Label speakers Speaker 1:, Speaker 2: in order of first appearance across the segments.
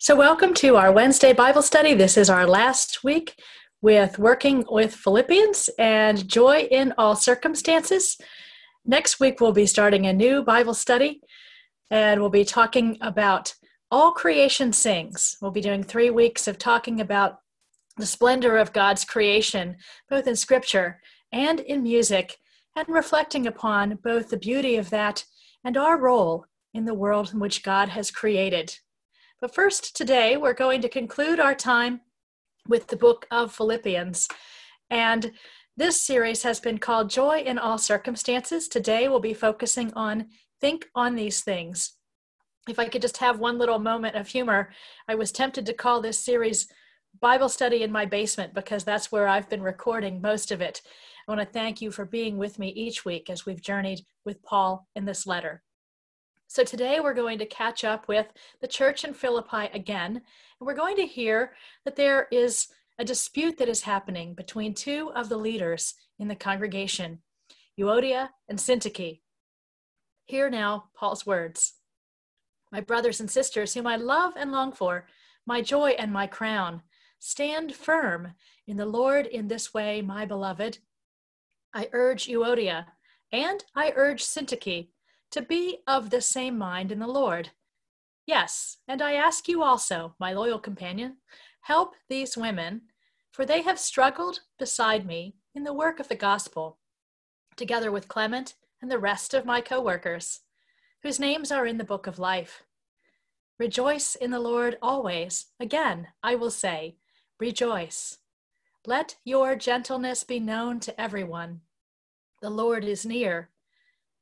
Speaker 1: So, welcome to our Wednesday Bible study. This is our last week with working with Philippians and joy in all circumstances. Next week, we'll be starting a new Bible study and we'll be talking about all creation sings. We'll be doing three weeks of talking about the splendor of God's creation, both in scripture and in music, and reflecting upon both the beauty of that and our role in the world in which God has created. But first, today, we're going to conclude our time with the book of Philippians. And this series has been called Joy in All Circumstances. Today, we'll be focusing on Think on These Things. If I could just have one little moment of humor, I was tempted to call this series Bible Study in My Basement because that's where I've been recording most of it. I want to thank you for being with me each week as we've journeyed with Paul in this letter. So today we're going to catch up with the church in Philippi again, and we're going to hear that there is a dispute that is happening between two of the leaders in the congregation, Euodia and Syntyche. Hear now Paul's words. My brothers and sisters, whom I love and long for, my joy and my crown, stand firm in the Lord in this way, my beloved. I urge Euodia and I urge Syntyche to be of the same mind in the Lord. Yes, and I ask you also, my loyal companion, help these women, for they have struggled beside me in the work of the gospel, together with Clement and the rest of my co workers, whose names are in the book of life. Rejoice in the Lord always. Again, I will say, rejoice. Let your gentleness be known to everyone. The Lord is near.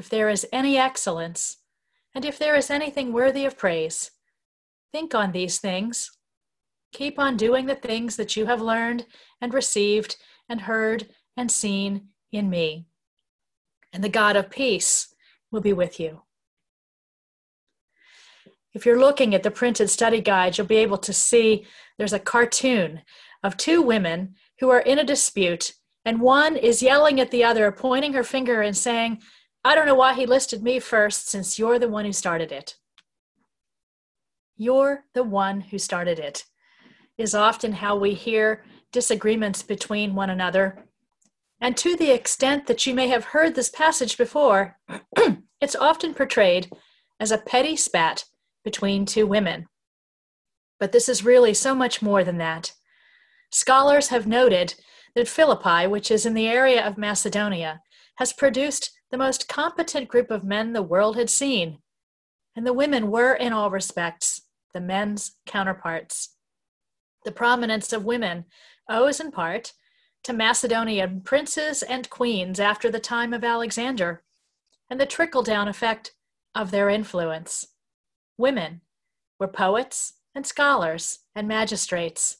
Speaker 1: if there is any excellence, and if there is anything worthy of praise, think on these things. Keep on doing the things that you have learned and received and heard and seen in me. And the God of peace will be with you. If you're looking at the printed study guide, you'll be able to see there's a cartoon of two women who are in a dispute, and one is yelling at the other, pointing her finger and saying, I don't know why he listed me first since you're the one who started it. You're the one who started it, is often how we hear disagreements between one another. And to the extent that you may have heard this passage before, it's often portrayed as a petty spat between two women. But this is really so much more than that. Scholars have noted that Philippi, which is in the area of Macedonia, has produced the most competent group of men the world had seen, and the women were, in all respects, the men's counterparts. The prominence of women owes in part to Macedonian princes and queens after the time of Alexander, and the trickle down effect of their influence. Women were poets and scholars and magistrates.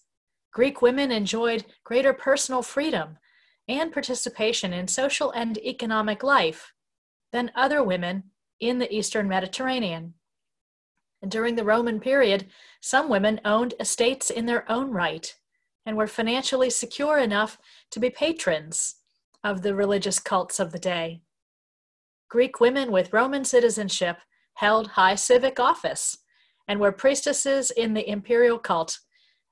Speaker 1: Greek women enjoyed greater personal freedom and participation in social and economic life than other women in the Eastern Mediterranean. And during the Roman period, some women owned estates in their own right and were financially secure enough to be patrons of the religious cults of the day. Greek women with Roman citizenship held high civic office and were priestesses in the imperial cult,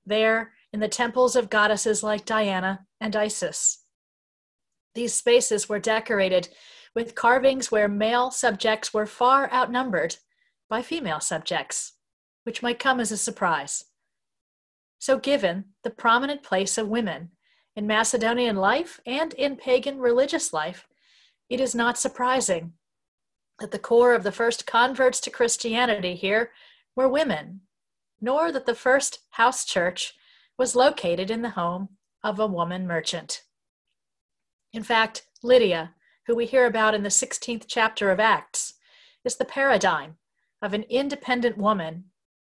Speaker 1: there in the temples of goddesses like Diana and Isis. These spaces were decorated with carvings where male subjects were far outnumbered by female subjects, which might come as a surprise. So, given the prominent place of women in Macedonian life and in pagan religious life, it is not surprising that the core of the first converts to Christianity here were women, nor that the first house church was located in the home of a woman merchant. In fact, Lydia, who we hear about in the 16th chapter of Acts, is the paradigm of an independent woman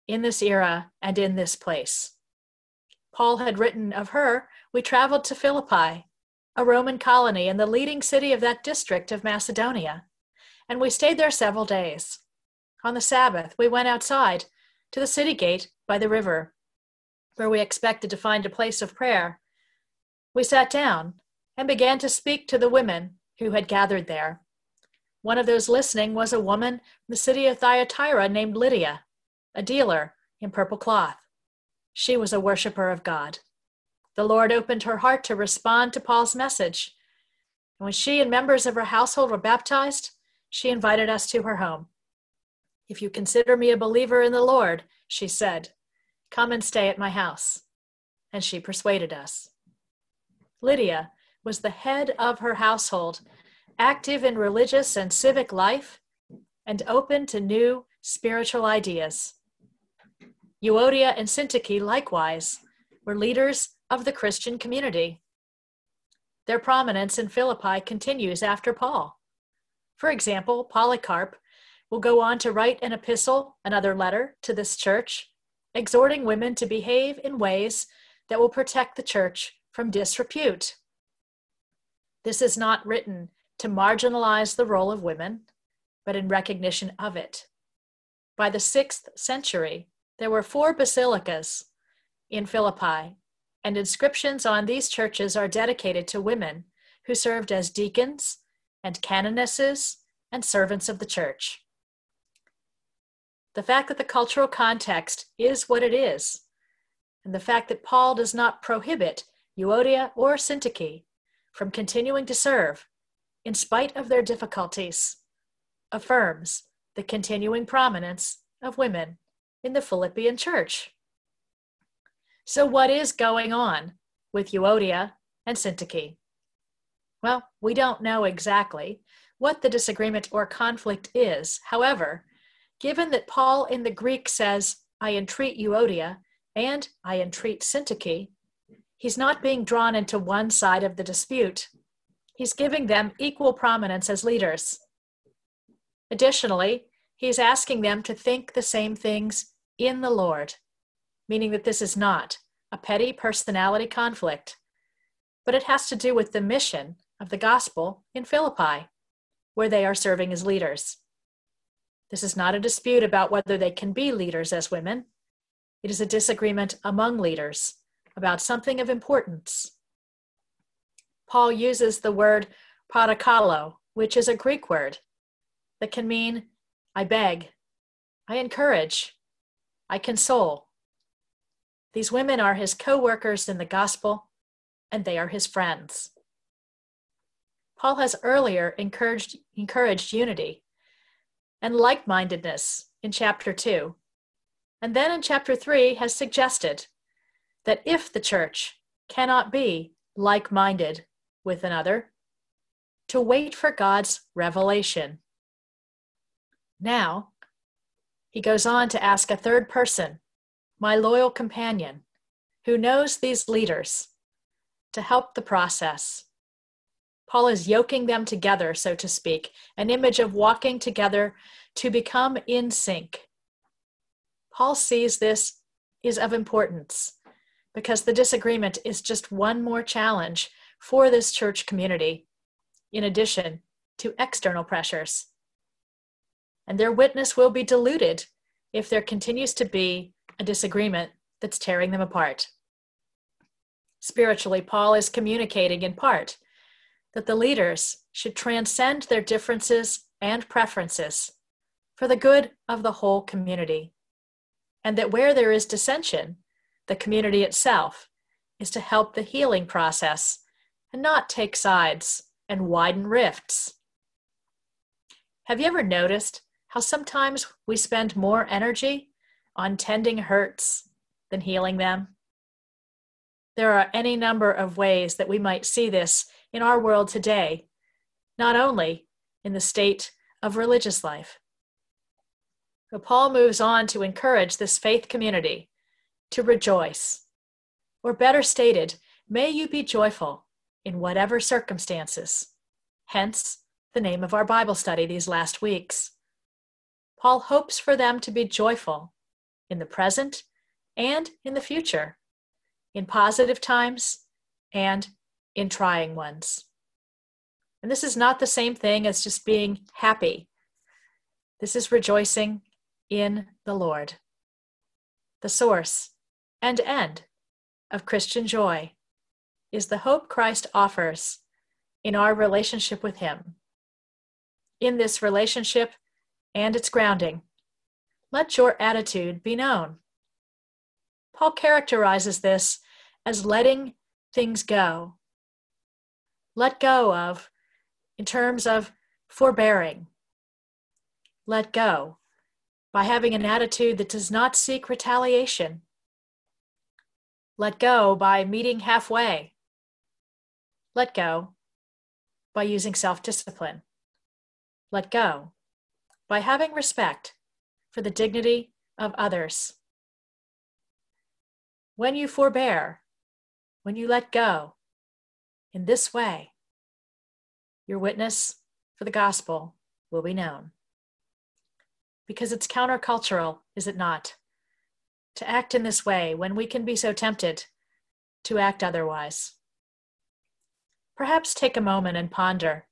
Speaker 1: in this era and in this place. Paul had written of her, we traveled to Philippi, a Roman colony and the leading city of that district of Macedonia, and we stayed there several days. On the Sabbath, we went outside to the city gate by the river, where we expected to find a place of prayer. We sat down and began to speak to the women who had gathered there. One of those listening was a woman from the city of Thyatira named Lydia, a dealer in purple cloth. She was a worshiper of God. The Lord opened her heart to respond to Paul's message. And when she and members of her household were baptized, she invited us to her home. If you consider me a believer in the Lord, she said, come and stay at my house. And she persuaded us. Lydia was the head of her household, active in religious and civic life, and open to new spiritual ideas. Euodia and Syntyche, likewise, were leaders of the Christian community. Their prominence in Philippi continues after Paul. For example, Polycarp will go on to write an epistle, another letter, to this church, exhorting women to behave in ways that will protect the church from disrepute. This is not written to marginalize the role of women, but in recognition of it. By the sixth century, there were four basilicas in Philippi, and inscriptions on these churches are dedicated to women who served as deacons and canonesses and servants of the church. The fact that the cultural context is what it is, and the fact that Paul does not prohibit Euodia or Syntyche from continuing to serve in spite of their difficulties, affirms the continuing prominence of women in the Philippian church. So, what is going on with Euodia and Syntyche? Well, we don't know exactly what the disagreement or conflict is. However, given that Paul in the Greek says, I entreat Euodia and I entreat Syntyche, he's not being drawn into one side of the dispute. He's giving them equal prominence as leaders. Additionally, he's asking them to think the same things in the Lord, meaning that this is not a petty personality conflict, but it has to do with the mission of the gospel in Philippi, where they are serving as leaders. This is not a dispute about whether they can be leaders as women. It is a disagreement among leaders about something of importance. Paul uses the word parakalo, which is a Greek word that can mean I beg, I encourage, I console. These women are his co workers in the gospel, and they are his friends. Paul has earlier encouraged, encouraged unity and like mindedness in chapter 2, and then in chapter 3 has suggested that if the church cannot be like minded with another, to wait for God's revelation. Now, he goes on to ask a third person, my loyal companion, who knows these leaders, to help the process. Paul is yoking them together, so to speak, an image of walking together to become in sync. Paul sees this is of importance because the disagreement is just one more challenge for this church community, in addition to external pressures and their witness will be diluted if there continues to be a disagreement that's tearing them apart. Spiritually, Paul is communicating in part that the leaders should transcend their differences and preferences for the good of the whole community, and that where there is dissension, the community itself is to help the healing process and not take sides and widen rifts. Have you ever noticed how sometimes we spend more energy on tending hurts than healing them. There are any number of ways that we might see this in our world today, not only in the state of religious life. But Paul moves on to encourage this faith community to rejoice. Or better stated, may you be joyful in whatever circumstances. Hence, the name of our Bible study these last weeks. Paul hopes for them to be joyful in the present and in the future, in positive times and in trying ones. And this is not the same thing as just being happy. This is rejoicing in the Lord, the source and end of Christian joy is the hope Christ offers in our relationship with Him. In this relationship and its grounding, let your attitude be known. Paul characterizes this as letting things go. Let go of, in terms of forbearing. Let go by having an attitude that does not seek retaliation. Let go by meeting halfway. Let go by using self discipline. Let go by having respect for the dignity of others. When you forbear, when you let go in this way, your witness for the gospel will be known. Because it's countercultural, is it not? To act in this way when we can be so tempted to act otherwise. Perhaps take a moment and ponder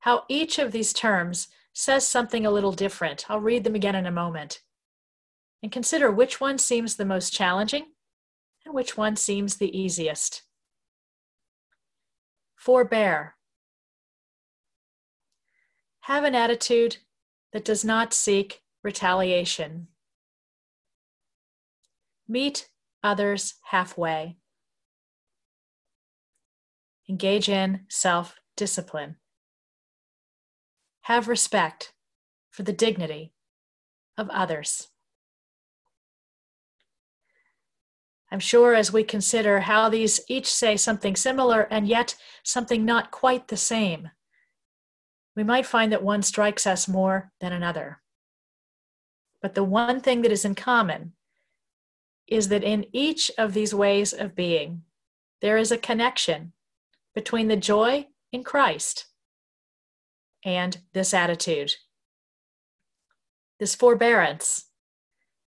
Speaker 1: how each of these terms says something a little different. I'll read them again in a moment. And consider which one seems the most challenging and which one seems the easiest. Forbear. Have an attitude that does not seek retaliation. Meet others halfway. Engage in self discipline have respect for the dignity of others. I'm sure as we consider how these each say something similar and yet something not quite the same, we might find that one strikes us more than another. But the one thing that is in common is that in each of these ways of being, there is a connection between the joy in Christ and this attitude. This forbearance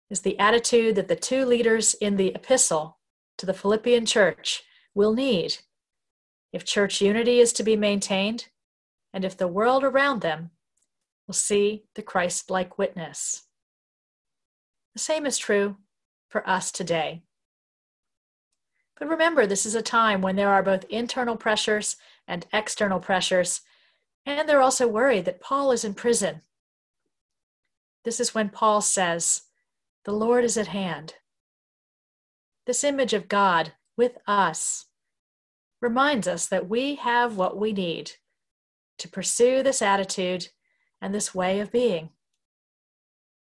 Speaker 1: is the attitude that the two leaders in the epistle to the Philippian church will need if church unity is to be maintained and if the world around them will see the Christ like witness. The same is true for us today. But remember, this is a time when there are both internal pressures and external pressures and they're also worried that Paul is in prison. This is when Paul says, The Lord is at hand. This image of God with us reminds us that we have what we need to pursue this attitude and this way of being.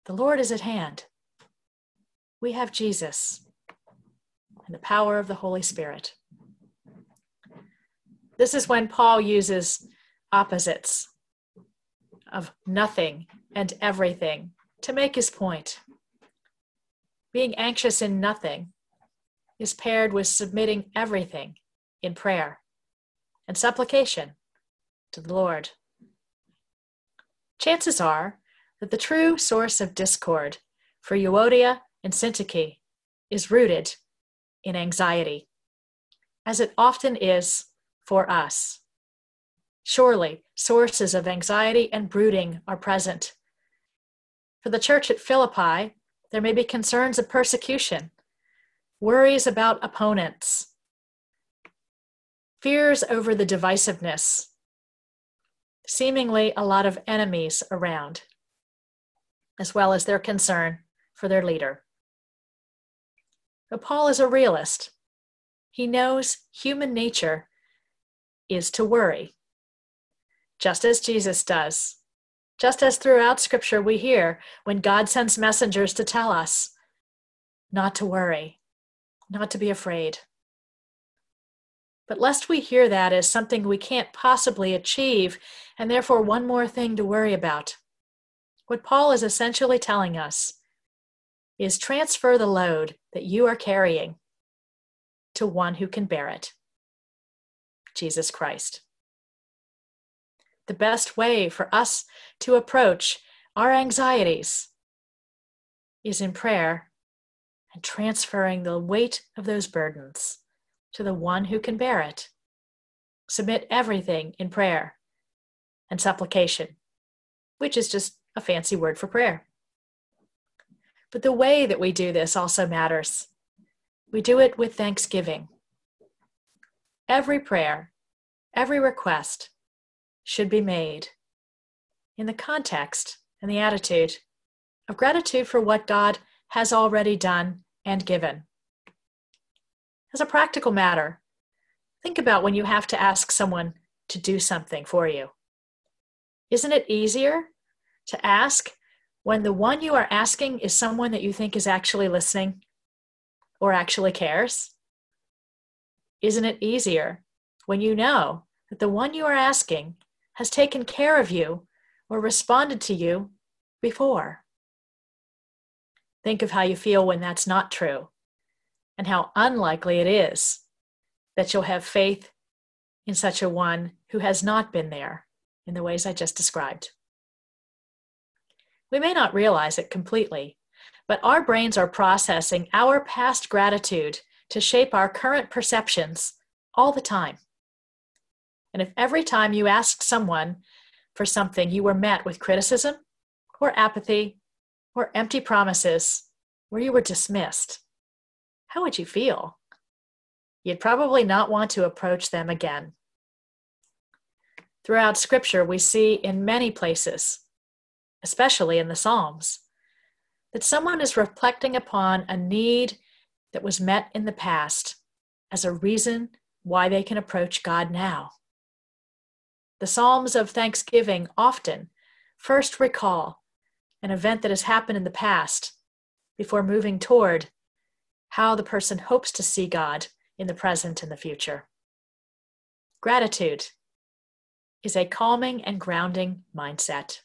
Speaker 1: The Lord is at hand. We have Jesus and the power of the Holy Spirit. This is when Paul uses opposites of nothing and everything to make his point. Being anxious in nothing is paired with submitting everything in prayer and supplication to the Lord. Chances are that the true source of discord for Euodia and Syntyche is rooted in anxiety, as it often is for us. Surely, sources of anxiety and brooding are present. For the church at Philippi, there may be concerns of persecution, worries about opponents, fears over the divisiveness, seemingly a lot of enemies around, as well as their concern for their leader. But Paul is a realist. He knows human nature is to worry just as Jesus does. Just as throughout Scripture we hear when God sends messengers to tell us not to worry, not to be afraid. But lest we hear that as something we can't possibly achieve, and therefore one more thing to worry about, what Paul is essentially telling us is transfer the load that you are carrying to one who can bear it Jesus Christ the best way for us to approach our anxieties is in prayer and transferring the weight of those burdens to the one who can bear it. Submit everything in prayer and supplication, which is just a fancy word for prayer. But the way that we do this also matters. We do it with thanksgiving. Every prayer, every request should be made in the context and the attitude of gratitude for what God has already done and given. As a practical matter, think about when you have to ask someone to do something for you. Isn't it easier to ask when the one you are asking is someone that you think is actually listening or actually cares? Isn't it easier when you know that the one you are asking has taken care of you or responded to you before? Think of how you feel when that's not true and how unlikely it is that you'll have faith in such a one who has not been there in the ways I just described. We may not realize it completely, but our brains are processing our past gratitude to shape our current perceptions all the time. And if every time you asked someone for something you were met with criticism or apathy or empty promises where you were dismissed, how would you feel? You'd probably not want to approach them again. Throughout Scripture, we see in many places, especially in the Psalms, that someone is reflecting upon a need that was met in the past as a reason why they can approach God now. The Psalms of Thanksgiving often first recall an event that has happened in the past before moving toward how the person hopes to see God in the present and the future. Gratitude is a calming and grounding mindset.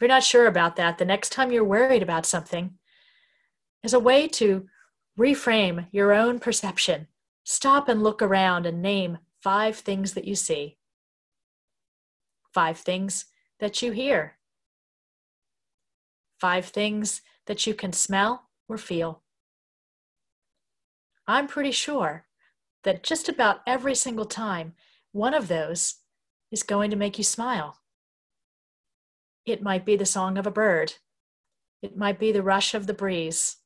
Speaker 1: If you're not sure about that, the next time you're worried about something, is a way to reframe your own perception. Stop and look around and name five things that you see, five things that you hear, five things that you can smell or feel. I'm pretty sure that just about every single time, one of those is going to make you smile. It might be the song of a bird. It might be the rush of the breeze.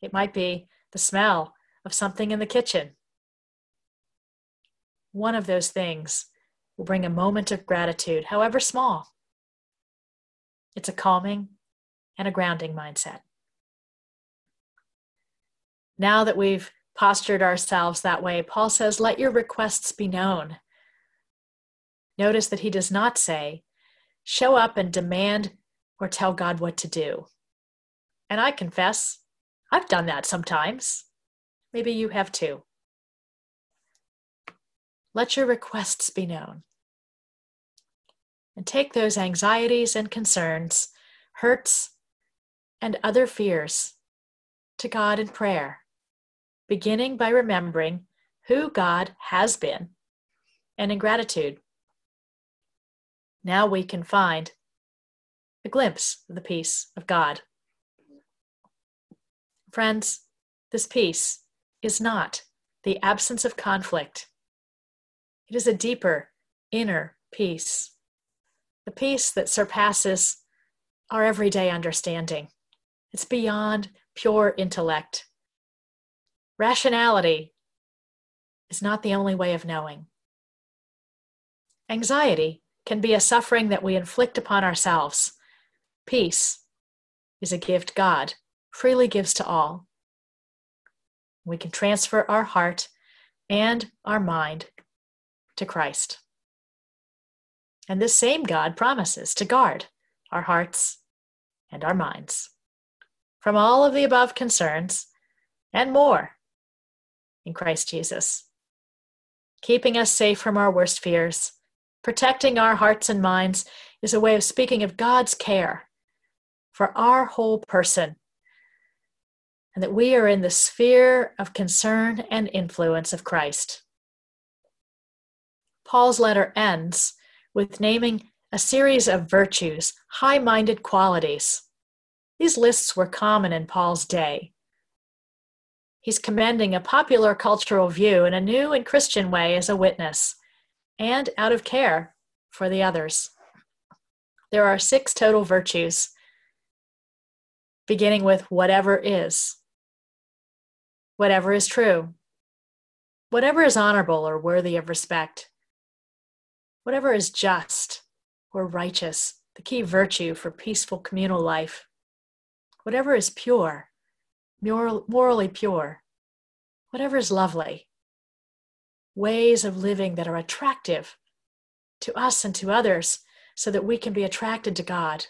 Speaker 1: It might be the smell of something in the kitchen. One of those things will bring a moment of gratitude, however small. It's a calming and a grounding mindset. Now that we've postured ourselves that way, Paul says, Let your requests be known. Notice that he does not say, Show up and demand or tell God what to do. And I confess, I've done that sometimes. Maybe you have too. Let your requests be known. And take those anxieties and concerns, hurts, and other fears to God in prayer, beginning by remembering who God has been and in gratitude. Now we can find a glimpse of the peace of God. Friends, this peace is not the absence of conflict. It is a deeper inner peace, the peace that surpasses our everyday understanding. It's beyond pure intellect. Rationality is not the only way of knowing. Anxiety can be a suffering that we inflict upon ourselves. Peace is a gift God freely gives to all. We can transfer our heart and our mind to Christ. And this same God promises to guard our hearts and our minds from all of the above concerns and more in Christ Jesus, keeping us safe from our worst fears. Protecting our hearts and minds is a way of speaking of God's care for our whole person, and that we are in the sphere of concern and influence of Christ. Paul's letter ends with naming a series of virtues, high minded qualities These lists were common in Paul's day. He's commending a popular cultural view in a new and Christian way as a witness and out of care for the others. There are six total virtues, beginning with whatever is, whatever is true, whatever is honorable or worthy of respect, whatever is just or righteous, the key virtue for peaceful communal life, whatever is pure, morally pure, whatever is lovely, ways of living that are attractive to us and to others so that we can be attracted to God.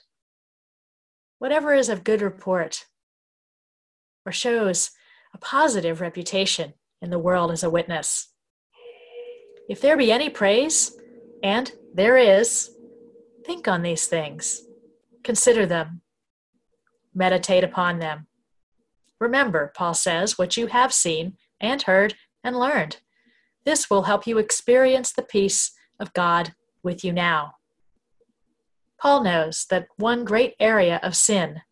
Speaker 1: Whatever is of good report or shows a positive reputation in the world as a witness. If there be any praise, and there is, think on these things, consider them, meditate upon them. Remember, Paul says, what you have seen and heard and learned. This will help you experience the peace of God with you now. Paul knows that one great area of sin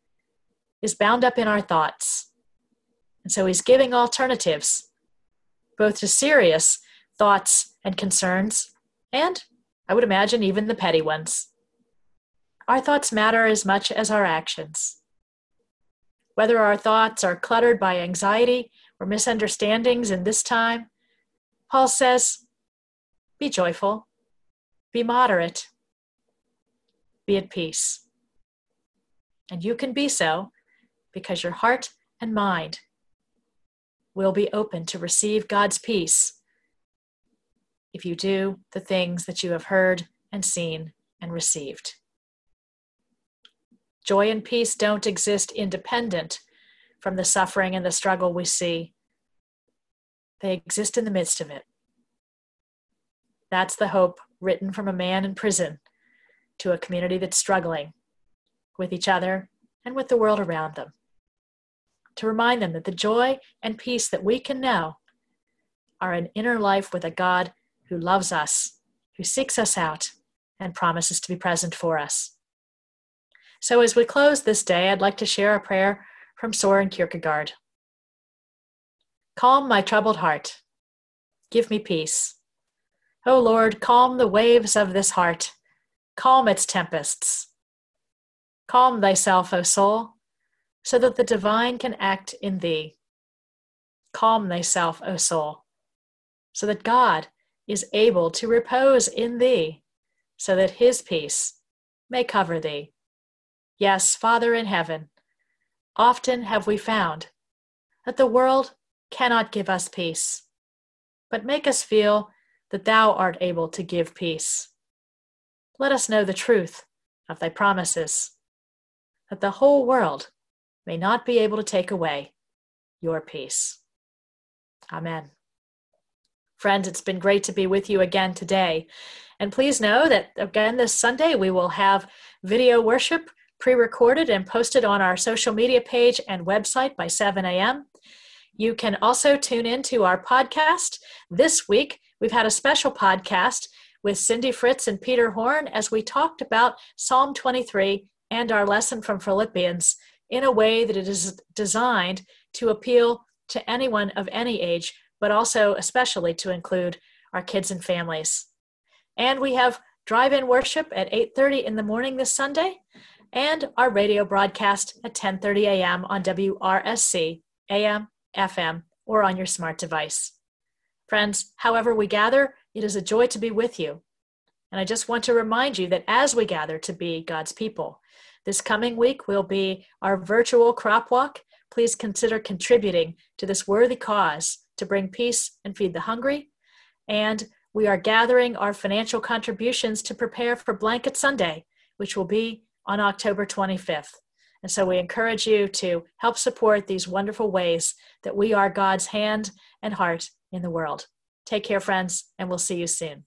Speaker 1: is bound up in our thoughts. And so he's giving alternatives, both to serious thoughts and concerns, and I would imagine even the petty ones. Our thoughts matter as much as our actions. Whether our thoughts are cluttered by anxiety or misunderstandings in this time, Paul says, be joyful, be moderate, be at peace. And you can be so because your heart and mind will be open to receive God's peace if you do the things that you have heard and seen and received. Joy and peace don't exist independent from the suffering and the struggle we see, they exist in the midst of it. That's the hope written from a man in prison to a community that's struggling with each other and with the world around them. To remind them that the joy and peace that we can know are an inner life with a God who loves us, who seeks us out, and promises to be present for us. So, as we close this day, I'd like to share a prayer from Soren Kierkegaard. Calm my troubled heart. Give me peace. O Lord, calm the waves of this heart Calm its tempests. Calm thyself, O soul, so that the divine can act in thee. Calm thyself, O soul, so that God is able to repose in thee, so that his peace may cover thee. Yes, Father in heaven, often have we found that the world cannot give us peace, but make us feel that thou art able to give peace let us know the truth of thy promises, that the whole world may not be able to take away your peace. Amen. Friends, it's been great to be with you again today. And please know that again this Sunday we will have video worship pre recorded and posted on our social media page and website by 7 a.m. You can also tune in to our podcast. This week, we've had a special podcast with Cindy Fritz and Peter Horn as we talked about Psalm 23 and our lesson from Philippians in a way that it is designed to appeal to anyone of any age, but also especially to include our kids and families. And we have drive-in worship at 8:30 in the morning this Sunday and our radio broadcast at 10:30 a.m. on WRSC, AM, FM, or on your smart device. Friends, however we gather, it is a joy to be with you. And I just want to remind you that as we gather to be God's people, this coming week will be our virtual crop walk. Please consider contributing to this worthy cause to bring peace and feed the hungry. And we are gathering our financial contributions to prepare for Blanket Sunday, which will be on October 25th. And so we encourage you to help support these wonderful ways that we are God's hand and heart in the world. Take care, friends, and we'll see you soon.